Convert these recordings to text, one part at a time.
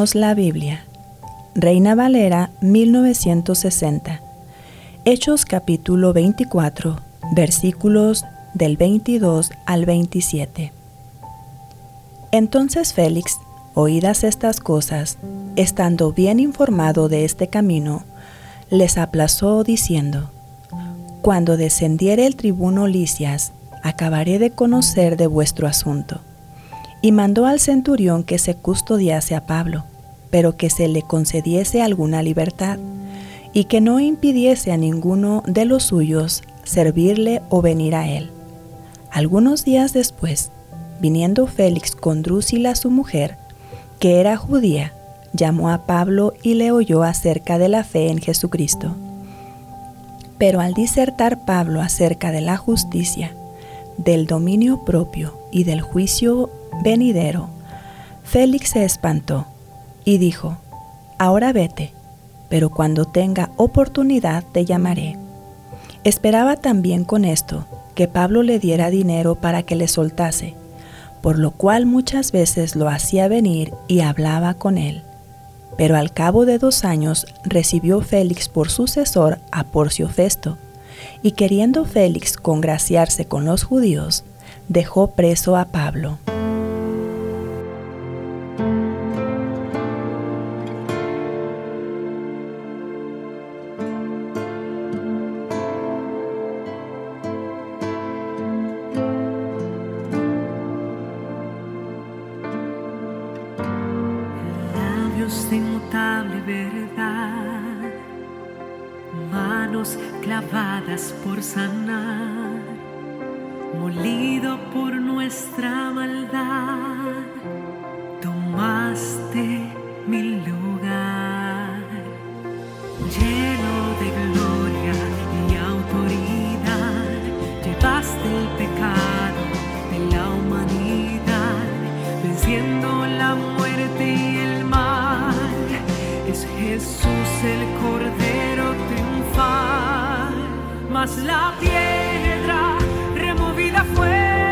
La Biblia. Reina Valera 1960. Hechos capítulo 24, versículos del 22 al 27. Entonces Félix, oídas estas cosas, estando bien informado de este camino, les aplazó diciendo, Cuando descendiere el tribuno Licias, acabaré de conocer de vuestro asunto. Y mandó al centurión que se custodiase a Pablo, pero que se le concediese alguna libertad, y que no impidiese a ninguno de los suyos servirle o venir a él. Algunos días después, viniendo Félix con Drusila su mujer, que era judía, llamó a Pablo y le oyó acerca de la fe en Jesucristo. Pero al disertar Pablo acerca de la justicia, del dominio propio y del juicio venidero, Félix se espantó y dijo, Ahora vete, pero cuando tenga oportunidad te llamaré. Esperaba también con esto que Pablo le diera dinero para que le soltase, por lo cual muchas veces lo hacía venir y hablaba con él. Pero al cabo de dos años recibió Félix por sucesor a Porcio Festo, y queriendo Félix congraciarse con los judíos, dejó preso a Pablo. Verdad, manos clavadas por sanar, molido por nuestra maldad, tomaste mi lugar, lleno de gloria y autoridad, llevaste el pecado de la humanidad, venciendo la muerte y el mal. Es Jesús el Cordero triunfal, mas la piedra removida fue.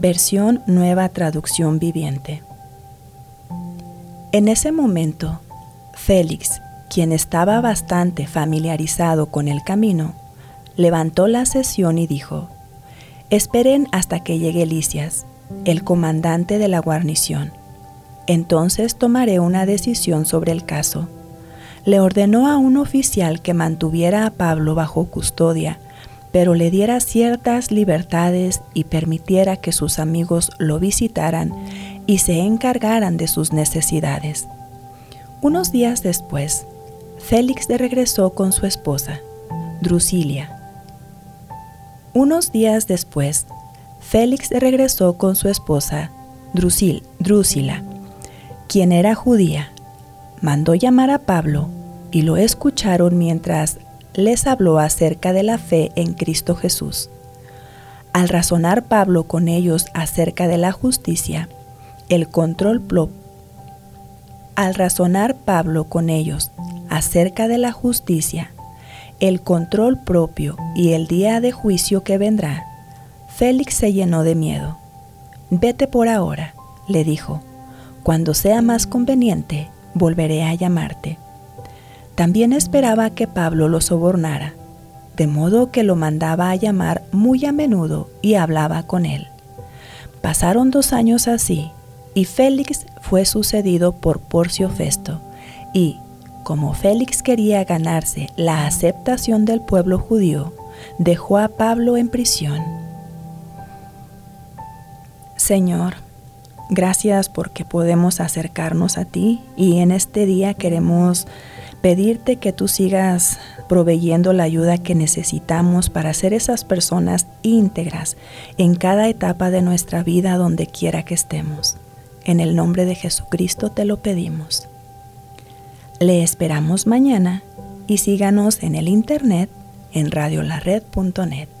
Versión Nueva Traducción Viviente. En ese momento, Félix, quien estaba bastante familiarizado con el camino, levantó la sesión y dijo, Esperen hasta que llegue Licias, el comandante de la guarnición. Entonces tomaré una decisión sobre el caso. Le ordenó a un oficial que mantuviera a Pablo bajo custodia, pero le diera ciertas libertades y permitiera que sus amigos lo visitaran y se encargaran de sus necesidades. Unos días después, Félix regresó con su esposa, Drusilia. Unos días después, Félix regresó con su esposa, Drusil, Drusila, quien era judía. Mandó llamar a Pablo y lo escucharon mientras les habló acerca de la fe en Cristo Jesús. Al razonar Pablo con ellos acerca de la justicia, el control al razonar Pablo con ellos acerca de la justicia, el control propio y el día de juicio que vendrá, Félix se llenó de miedo. Vete por ahora, le dijo. Cuando sea más conveniente, volveré a llamarte. También esperaba que Pablo lo sobornara, de modo que lo mandaba a llamar muy a menudo y hablaba con él. Pasaron dos años así, y Félix fue sucedido por Porcio Festo, y, como Félix quería ganarse la aceptación del pueblo judío, dejó a Pablo en prisión. Señor, gracias porque podemos acercarnos a ti y en este día queremos pedirte que tú sigas proveyendo la ayuda que necesitamos para ser esas personas íntegras en cada etapa de nuestra vida donde quiera que estemos. En el nombre de Jesucristo te lo pedimos. Le esperamos mañana y síganos en el internet en radiolared.net.